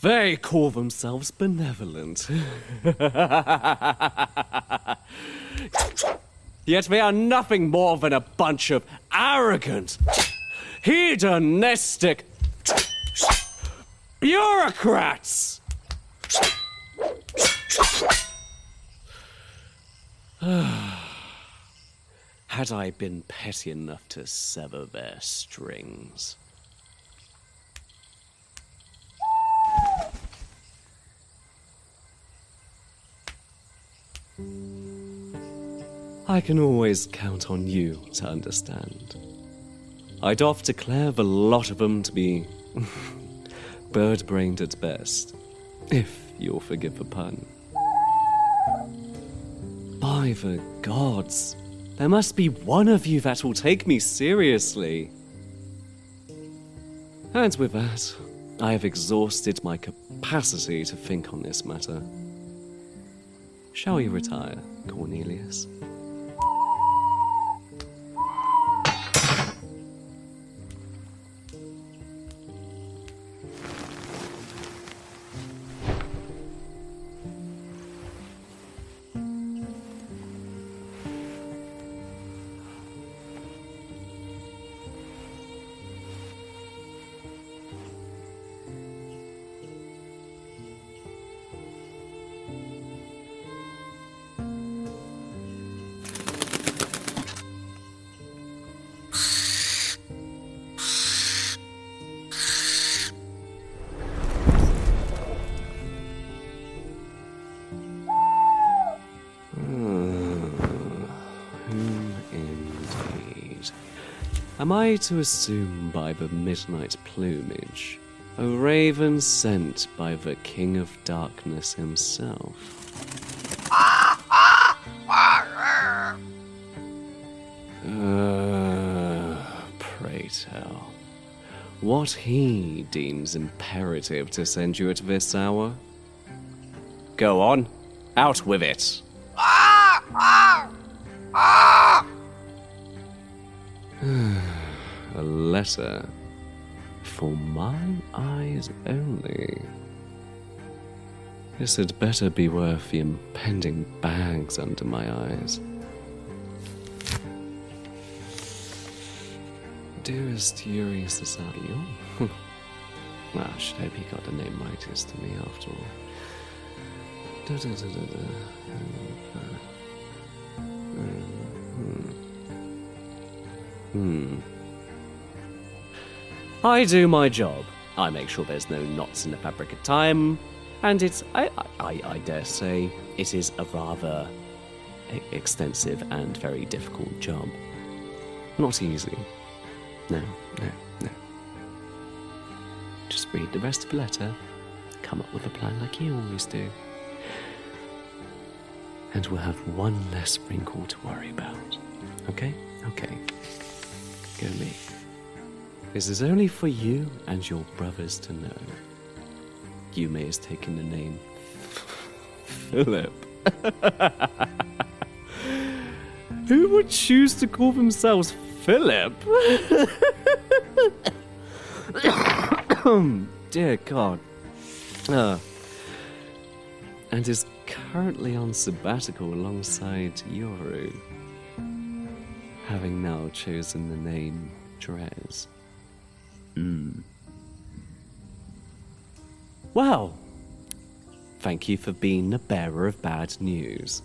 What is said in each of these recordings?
They call themselves benevolent. Yet they are nothing more than a bunch of arrogant, hedonistic bureaucrats. Had I been petty enough to sever their strings. I can always count on you to understand. I'd oft declare the lot of them to be bird brained at best, if you'll forgive the pun. By the gods, there must be one of you that will take me seriously. And with that, I have exhausted my capacity to think on this matter. Shall we retire, Cornelius? Am I to assume by the midnight plumage a raven sent by the King of Darkness himself? Uh, pray tell, what he deems imperative to send you at this hour? Go on, out with it. Letter for my eyes only. This had better be worth the impending bags under my eyes. Dearest Yuri Sasaki. Oh. well, I should hope he got the name rightest to me after all. Da, da, da, da, da. Hmm. hmm. hmm. I do my job. I make sure there's no knots in the fabric of time, and it's, I, I, I dare say, it is a rather extensive and very difficult job. Not easy. No, no, no. Just read the rest of the letter, come up with a plan like you always do, and we'll have one less wrinkle to worry about. Okay? Okay. Go me. This is only for you and your brothers to know. Yume has taken the name Philip. Who would choose to call themselves Philip? Dear God. Ah. and is currently on sabbatical alongside Yoru, having now chosen the name Drez. Mm. Well, thank you for being the bearer of bad news.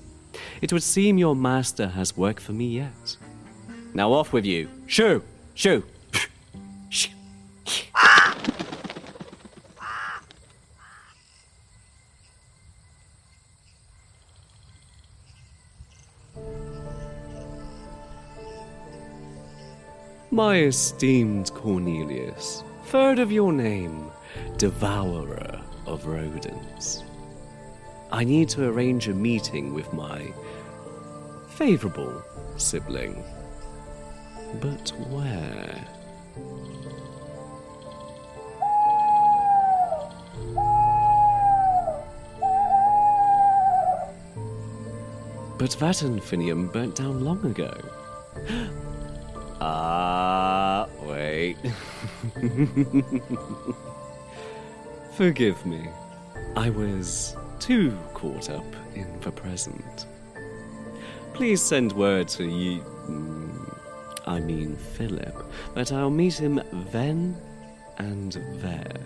It would seem your master has work for me yet. Now off with you. Shoo! Shoo! Shoo. My esteemed Cornelius, third of your name, devourer of rodents. I need to arrange a meeting with my favorable sibling. But where? But that Infinium burnt down long ago. Ah, Forgive me. I was too caught up in the present. Please send word to you. mm, I mean, Philip, that I'll meet him then and there.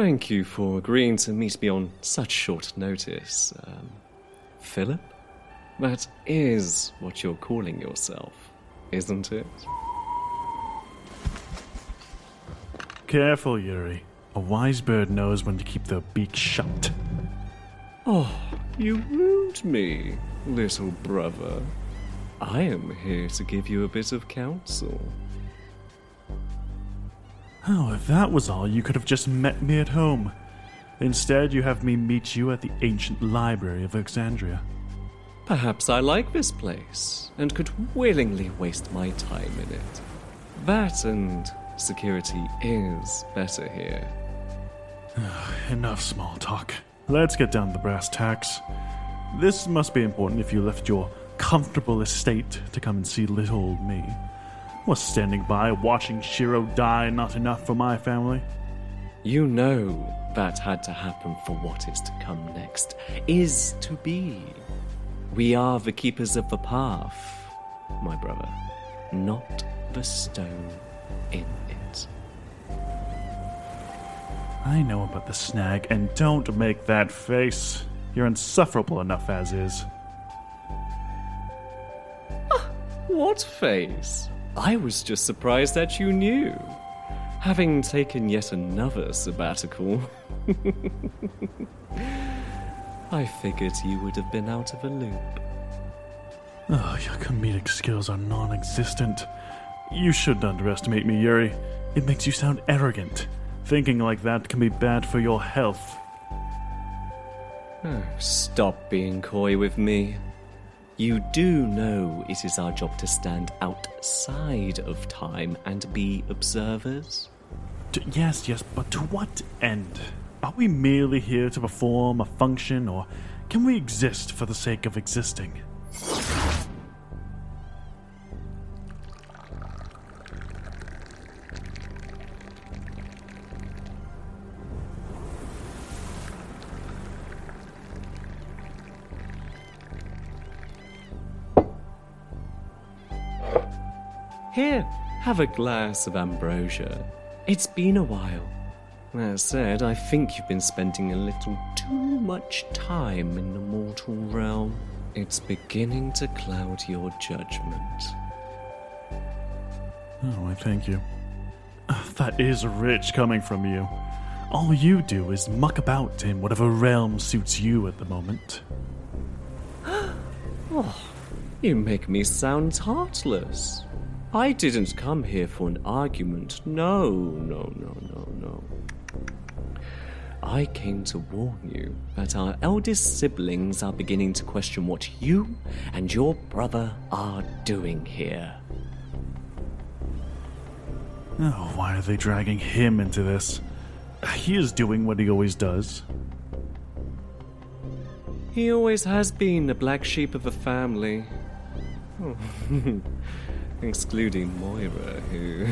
Thank you for agreeing to meet me on such short notice, um, Philip. That is what you're calling yourself, isn't it? Careful, Yuri. A wise bird knows when to keep their beak shut. Oh, you rude me, little brother. I am here to give you a bit of counsel. Oh, if that was all, you could have just met me at home. Instead, you have me meet you at the ancient library of Alexandria. Perhaps I like this place and could willingly waste my time in it. That and security is better here. Enough small talk. Let's get down to the brass tacks. This must be important if you left your comfortable estate to come and see little old me. Was standing by watching Shiro die not enough for my family? You know that had to happen for what is to come next, is to be. We are the keepers of the path, my brother, not the stone in it. I know about the snag, and don't make that face. You're insufferable enough as is. Ah, what face? I was just surprised that you knew. Having taken yet another sabbatical, I figured you would have been out of a loop. Oh, your comedic skills are non existent. You shouldn't underestimate me, Yuri. It makes you sound arrogant. Thinking like that can be bad for your health. Oh, stop being coy with me. You do know it is our job to stand outside of time and be observers? Yes, yes, but to what end? Are we merely here to perform a function, or can we exist for the sake of existing? Have a glass of ambrosia. It's been a while. That said, I think you've been spending a little too much time in the mortal realm. It's beginning to cloud your judgment. Oh, I thank you. That is rich coming from you. All you do is muck about in whatever realm suits you at the moment. oh, You make me sound heartless. I didn't come here for an argument. No, no, no, no, no. I came to warn you that our eldest siblings are beginning to question what you and your brother are doing here. Oh, why are they dragging him into this? He is doing what he always does. He always has been the black sheep of the family. Oh. Excluding Moira, who.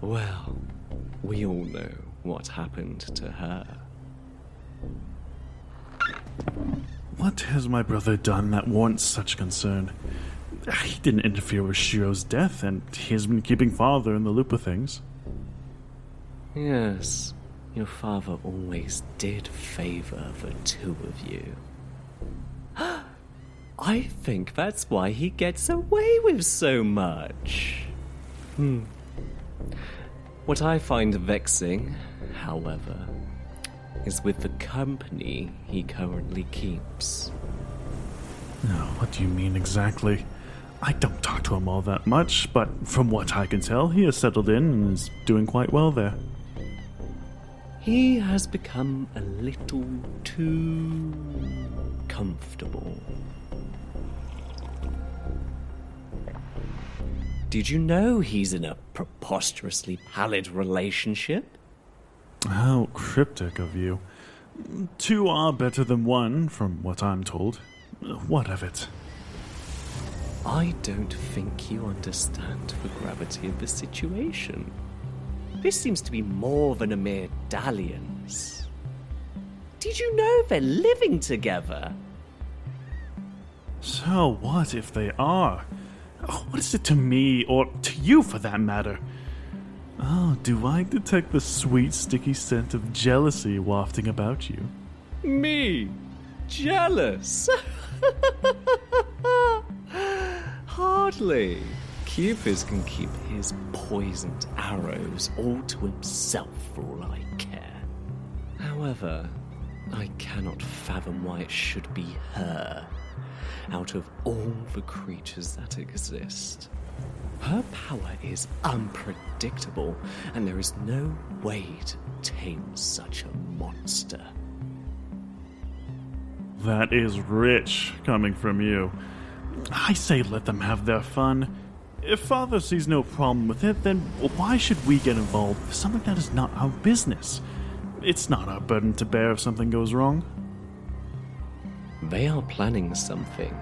well, we all know what happened to her. What has my brother done that warrants such concern? He didn't interfere with Shiro's death, and he has been keeping father in the loop of things. Yes, your father always did favor the two of you. I think that's why he gets away with so much. Hmm. What I find vexing, however, is with the company he currently keeps. No, what do you mean exactly? I don't talk to him all that much, but from what I can tell, he has settled in and is doing quite well there. He has become a little too comfortable. Did you know he's in a preposterously pallid relationship? How cryptic of you. Two are better than one, from what I'm told. What of it? I don't think you understand the gravity of the situation. This seems to be more than a mere dalliance. Did you know they're living together? So what if they are? Oh, what is it to me, or to you for that matter? Oh, do I detect the sweet, sticky scent of jealousy wafting about you? Me? Jealous? Hardly. Cupid can keep his poisoned arrows all to himself for all I care. However, I cannot fathom why it should be her out of all the creatures that exist. Her power is unpredictable, and there is no way to tame such a monster. That is rich coming from you. I say let them have their fun. If Father sees no problem with it, then why should we get involved with something that is not our business? It's not our burden to bear if something goes wrong. They are planning something,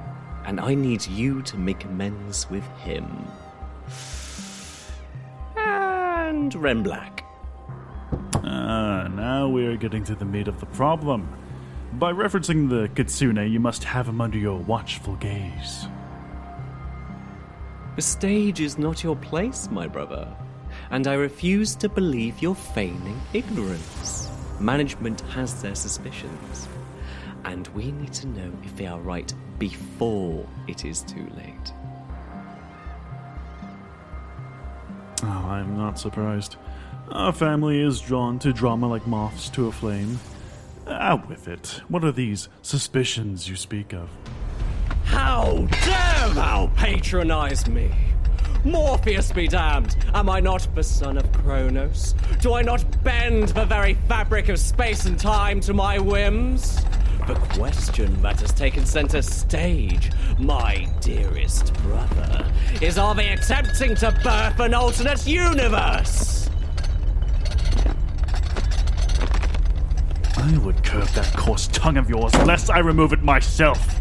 and I need you to make amends with him. And Ren Black. Ah, now we are getting to the meat of the problem. By referencing the Kitsune, you must have him under your watchful gaze. The stage is not your place, my brother, and I refuse to believe you're feigning ignorance. Management has their suspicions, and we need to know if they are right before it is too late. Oh, I'm not surprised. Our family is drawn to drama like moths to a flame. Out with it. What are these suspicions you speak of? How dare thou patronize me? Morpheus be damned! Am I not the son of Kronos? Do I not bend the very fabric of space and time to my whims? The question that has taken center stage, my dearest brother, is are they attempting to birth an alternate universe? I would curb that coarse tongue of yours lest I remove it myself.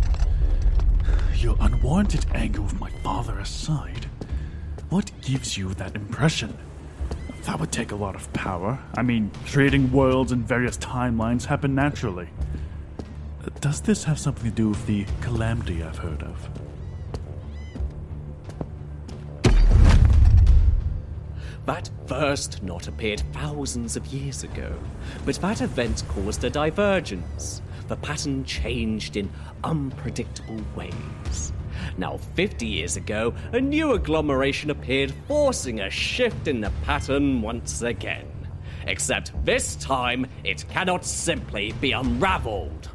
Your unwarranted anger with my father aside, what gives you that impression? That would take a lot of power. I mean, creating worlds and various timelines happen naturally. Does this have something to do with the calamity I've heard of? That first knot appeared thousands of years ago, but that event caused a divergence. The pattern changed in unpredictable ways. Now, 50 years ago, a new agglomeration appeared, forcing a shift in the pattern once again. Except this time, it cannot simply be unraveled.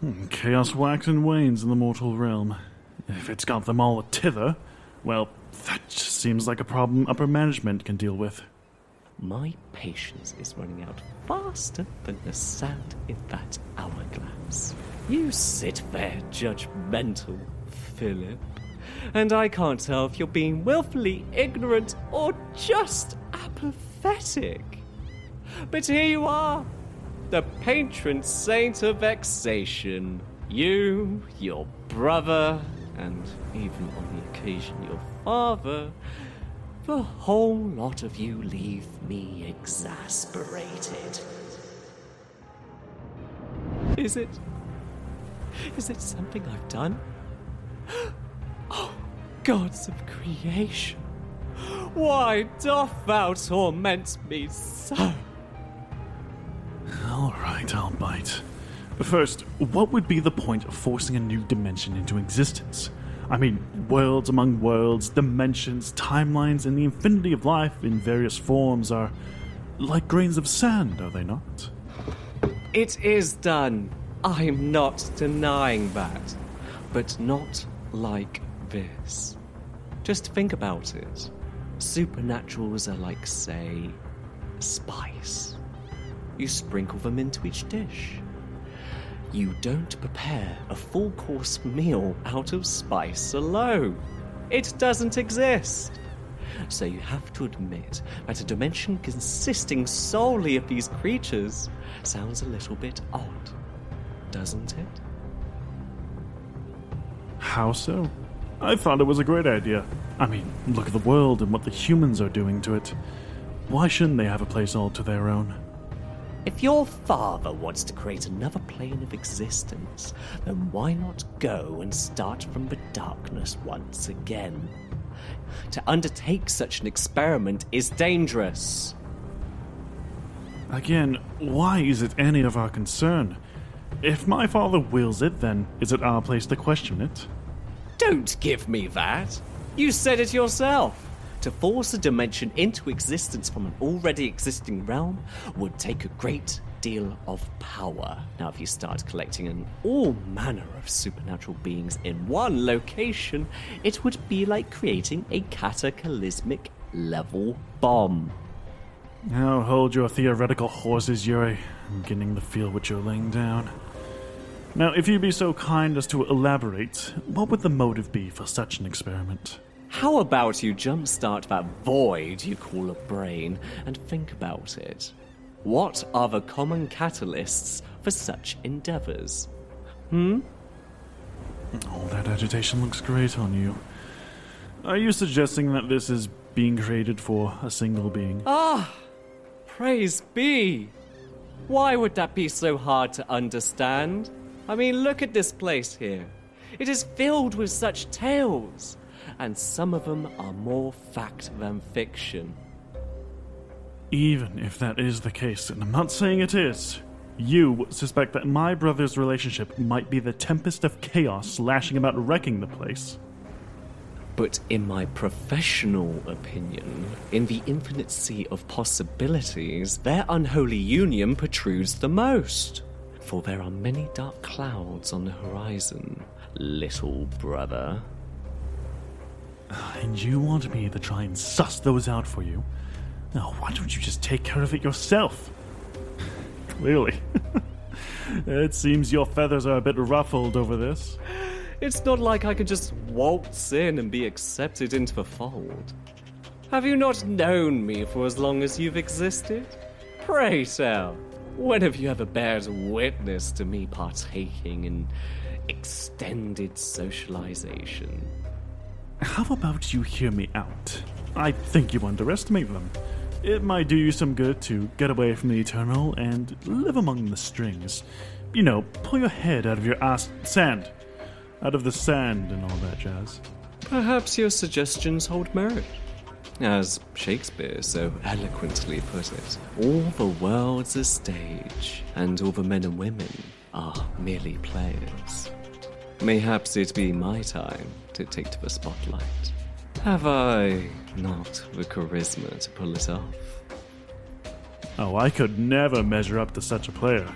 Hmm, chaos wax and wanes in the mortal realm. If it's got them all a tither, well, that just seems like a problem upper management can deal with. My patience is running out faster than the sand in that hourglass. You sit there judgmental, Philip, and I can't tell if you're being willfully ignorant or just apathetic. But here you are, the patron saint of vexation. You, your brother, and even on the occasion your father, the whole lot of you leave me exasperated. Is it? Is it something I've done? Oh, gods of creation! Why doth thou torment me so? All right, I'll bite. First, what would be the point of forcing a new dimension into existence? I mean, worlds among worlds, dimensions, timelines, and the infinity of life in various forms are like grains of sand, are they not? It is done. I'm not denying that. But not like this. Just think about it. Supernaturals are like, say, spice. You sprinkle them into each dish. You don't prepare a full course meal out of spice alone. It doesn't exist. So you have to admit that a dimension consisting solely of these creatures sounds a little bit odd, doesn't it? How so? I thought it was a great idea. I mean, look at the world and what the humans are doing to it. Why shouldn't they have a place all to their own? If your father wants to create another plane of existence, then why not go and start from the darkness once again? To undertake such an experiment is dangerous. Again, why is it any of our concern? If my father wills it, then is it our place to question it? Don't give me that. You said it yourself. To force a dimension into existence from an already existing realm would take a great deal of power. Now, if you start collecting in all manner of supernatural beings in one location, it would be like creating a cataclysmic level bomb. Now hold your theoretical horses, Yuri. I'm beginning to feel what you're laying down. Now, if you'd be so kind as to elaborate, what would the motive be for such an experiment? How about you jumpstart that void you call a brain and think about it? What are the common catalysts for such endeavors? Hmm? All that agitation looks great on you. Are you suggesting that this is being created for a single being? Ah! Praise be! Why would that be so hard to understand? I mean, look at this place here. It is filled with such tales, and some of them are more fact than fiction. Even if that is the case, and I'm not saying it is, you suspect that my brother's relationship might be the tempest of chaos lashing about wrecking the place. But in my professional opinion, in the infinite sea of possibilities, their unholy union protrudes the most. For there are many dark clouds on the horizon, little brother. And you want me to try and suss those out for you? Now, why don't you just take care of it yourself? Clearly. it seems your feathers are a bit ruffled over this. It's not like I could just waltz in and be accepted into the fold. Have you not known me for as long as you've existed? Pray tell, when have you ever bared witness to me partaking in extended socialization? How about you hear me out? I think you underestimate them. It might do you some good to get away from the eternal and live among the strings. You know, pull your head out of your ass sand. Out of the sand and all that jazz. Perhaps your suggestions hold merit. As Shakespeare so eloquently put it, all the world's a stage, and all the men and women are merely players. Mayhaps it be my time to take to the spotlight. Have I not the charisma to pull it off? Oh, I could never measure up to such a player.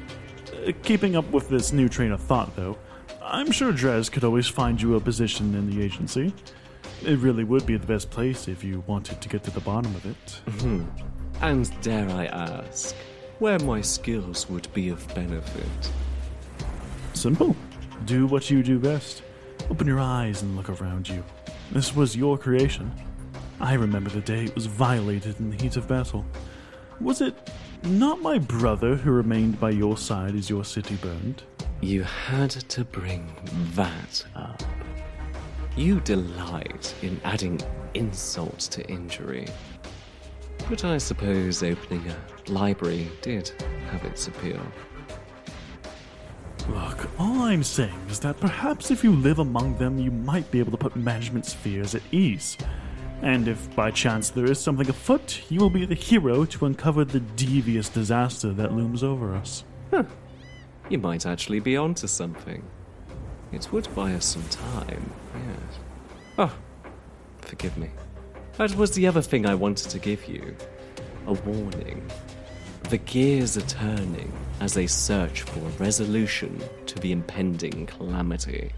Uh, keeping up with this new train of thought, though, I'm sure Drez could always find you a position in the agency. It really would be the best place if you wanted to get to the bottom of it. And dare I ask, where my skills would be of benefit? Simple. Do what you do best. Open your eyes and look around you. This was your creation. I remember the day it was violated in the heat of battle. Was it not my brother who remained by your side as your city burned? You had to bring that ah. up. You delight in adding insult to injury. But I suppose opening a library did have its appeal. Look, all I'm saying is that perhaps if you live among them, you might be able to put management's fears at ease. And if by chance there is something afoot, you will be the hero to uncover the devious disaster that looms over us. Huh. You might actually be onto something. It would buy us some time, yes. Oh, forgive me. That was the other thing I wanted to give you a warning. The gears are turning as they search for a resolution to the impending calamity.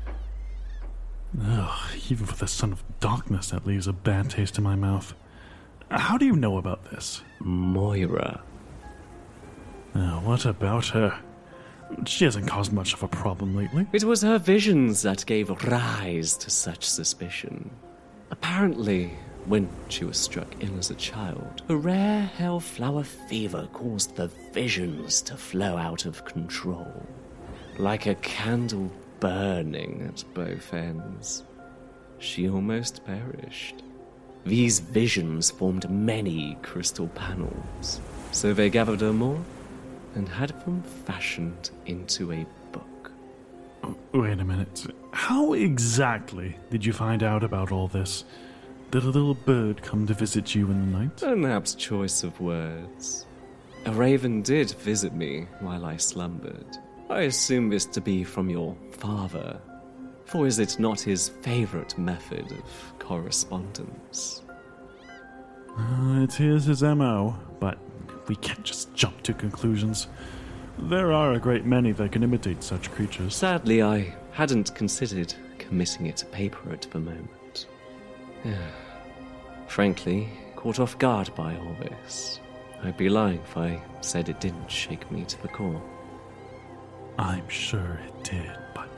Ugh, even for the son of darkness, that leaves a bad taste in my mouth. How do you know about this? Moira. Uh, what about her? She hasn't caused much of a problem lately. It was her visions that gave rise to such suspicion. Apparently, when she was struck ill as a child, a rare hellflower fever caused the visions to flow out of control. Like a candle burning at both ends. She almost perished. These visions formed many crystal panels, so they gathered them all and had them fashioned into a book. Wait a minute. How exactly did you find out about all this? Did a little bird come to visit you in the night? Perhaps choice of words. A raven did visit me while I slumbered. I assume this to be from your father, for is it not his favorite method of correspondence? Uh, it is his MO, but we can't just jump to conclusions. There are a great many that can imitate such creatures. Sadly, I hadn't considered committing it to paper at the moment. Frankly, caught off guard by all this. I'd be lying if I said it didn't shake me to the core. I'm sure it did, but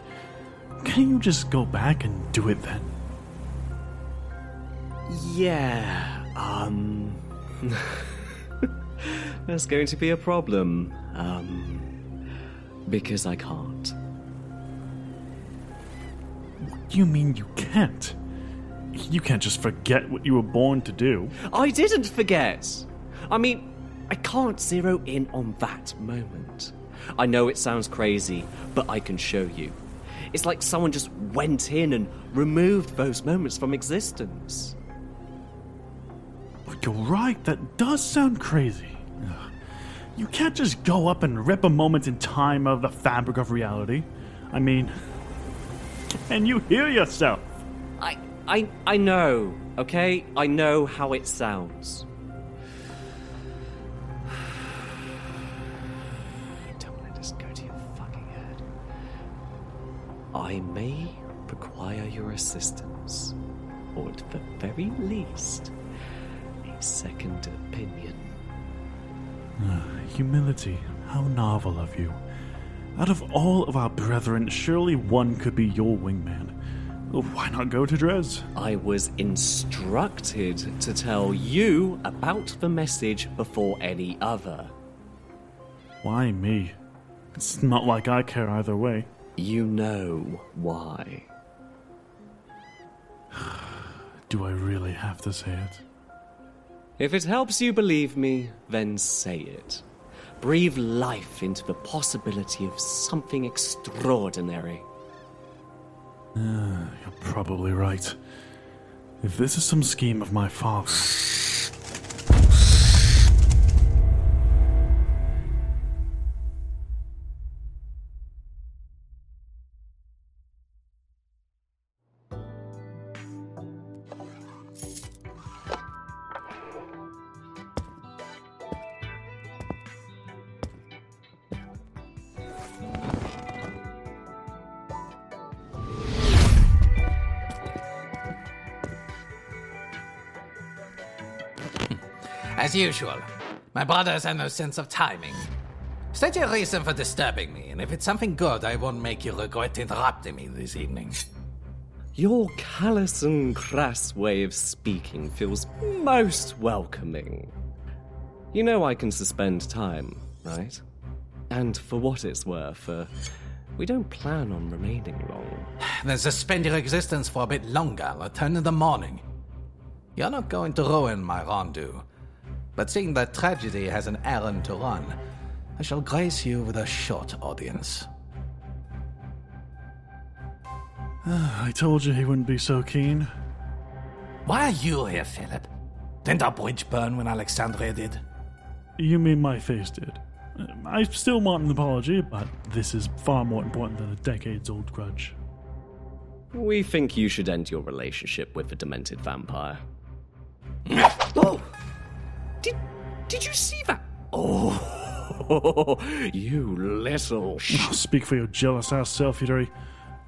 can't you just go back and do it then? Yeah, um. There's going to be a problem. Um. Because I can't. What do you mean you can't? You can't just forget what you were born to do. I didn't forget! I mean, I can't zero in on that moment. I know it sounds crazy, but I can show you. It's like someone just went in and removed those moments from existence. You're right, that does sound crazy. You can't just go up and rip a moment in time out of the fabric of reality. I mean, can you hear yourself? I, I, know, okay? I know how it sounds. Don't let this go to your fucking head. I may require your assistance, or at the very least, a second opinion. Ah, humility, how novel of you. Out of all of our brethren, surely one could be your wingman. Why not go to Drez? I was instructed to tell you about the message before any other. Why me? It's not like I care either way. You know why. Do I really have to say it? If it helps you believe me, then say it. Breathe life into the possibility of something extraordinary. You're probably right. If this is some scheme of my father. As usual, my brothers have no sense of timing. State your reason for disturbing me, and if it's something good, I won't make you regret interrupting me this evening. Your callous and crass way of speaking feels most welcoming. You know I can suspend time, right? And for what it's worth, uh, we don't plan on remaining long. Then suspend your existence for a bit longer. Return in the morning. You're not going to ruin my rendezvous, but seeing that tragedy has an errand to run, I shall grace you with a short audience. Ah, I told you he wouldn't be so keen. Why are you here, Philip? Didn't our bridge burn when Alexandria did? You mean my face did? I still want an apology, but this is far more important than a decades old grudge. We think you should end your relationship with the demented vampire. oh! Did, did you see that? Oh, you little sh- Oh, speak for your jealous ass self, Yuri.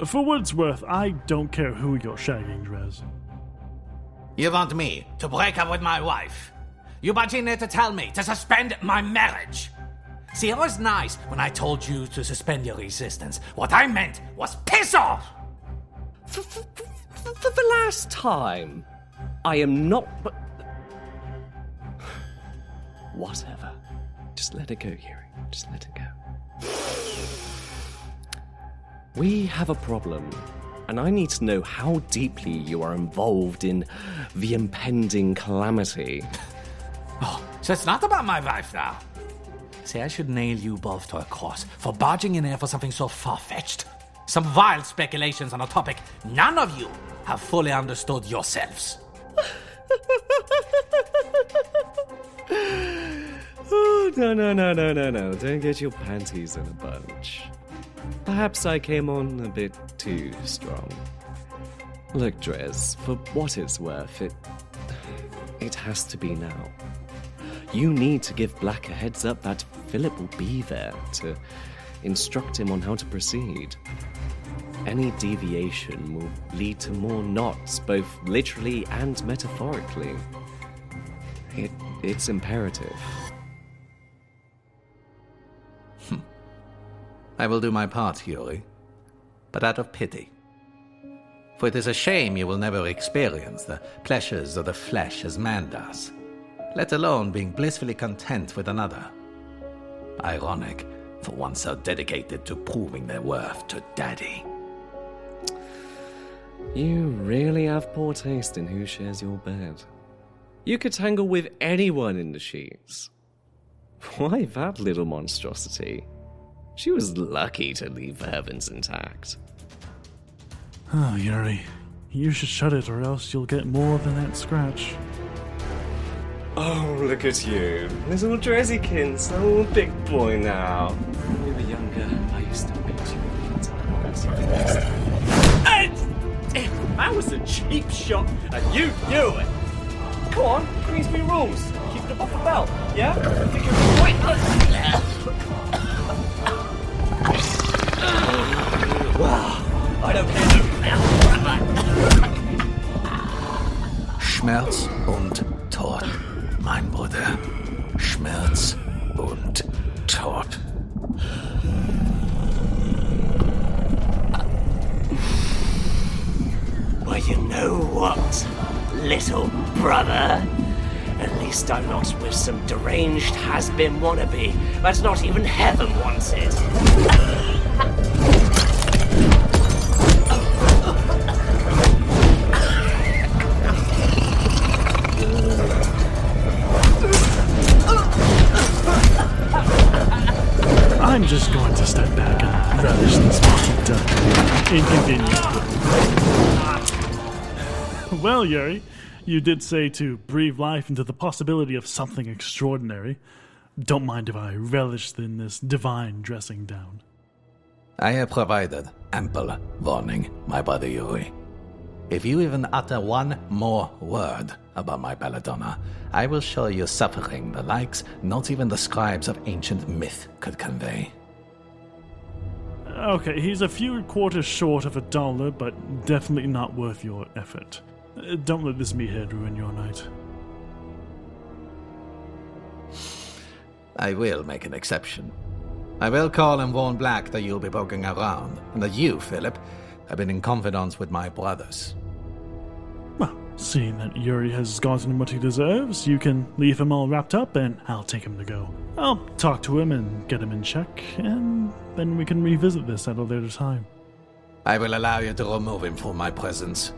For what it's worth, I don't care who you're shagging, Drez. You want me to break up with my wife? You barging to tell me to suspend my marriage? See, it was nice when I told you to suspend your resistance. What I meant was piss off! For, for, for, for the last time, I am not. Whatever. Just let it go, Yuri. Just let it go. We have a problem, and I need to know how deeply you are involved in the impending calamity. Oh, so it's not about my wife now. See, I should nail you both to a cross for barging in here for something so far fetched. Some wild speculations on a topic none of you have fully understood yourselves. no, no, no, no, no, no. Don't get your panties in a bunch. Perhaps I came on a bit too strong. Look, Drez, for what it's worth, it. it has to be now. You need to give Black a heads up that Philip will be there to instruct him on how to proceed. Any deviation will lead to more knots, both literally and metaphorically. It, it's imperative. I will do my part, Yuri, but out of pity. For it is a shame you will never experience the pleasures of the flesh as man does, let alone being blissfully content with another. Ironic for one so dedicated to proving their worth to Daddy. You really have poor taste in who shares your bed. You could tangle with anyone in the sheets. Why that little monstrosity? She was lucky to leave the heavens intact. Oh, Yuri. You should shut it or else you'll get more than that scratch. Oh, look at you. Little Drezzykins, so big boy now. When we were younger, I used to beat you That was a cheap shot, and you knew it. Come on, Queensberry rules. Keep it above the belt, yeah? Schmerz und Tod, mein Bruder. Schmerz und Tod. Well, you know what, little brother? At least I'm not with some deranged has-been wannabe that's not even heaven wants it. I'm just going to step back and relish this duck inconvenient. well, Yuri, you did say to breathe life into the possibility of something extraordinary. Don't mind if I relish in this divine dressing down. I have provided ample warning, my brother Yuri. If you even utter one more word about my belladonna, I will show you suffering the likes not even the scribes of ancient myth could convey. Okay, he's a few quarters short of a dollar, but definitely not worth your effort. Uh, Don't let this meathead ruin your night. I will make an exception. I will call and warn Black that you'll be poking around, and that you, Philip, have been in confidence with my brothers. Well, seeing that Yuri has gotten what he deserves, you can leave him all wrapped up and I'll take him to go. I'll talk to him and get him in check, and then we can revisit this at a later time. I will allow you to remove him from my presence.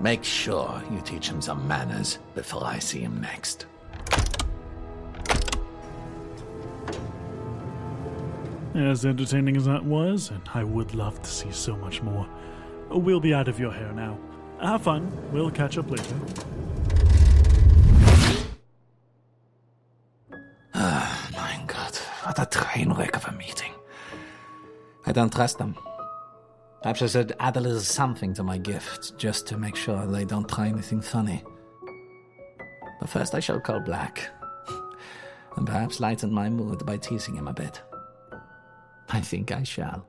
Make sure you teach him some manners before I see him next. As entertaining as that was, and I would love to see so much more, we'll be out of your hair now. Have fun. We'll catch up later. Ah, My God, what a train wreck of a meeting. I don't trust them. Perhaps I should add a little something to my gift, just to make sure they don't try anything funny. But first I shall call Black. And perhaps lighten my mood by teasing him a bit. I think I shall.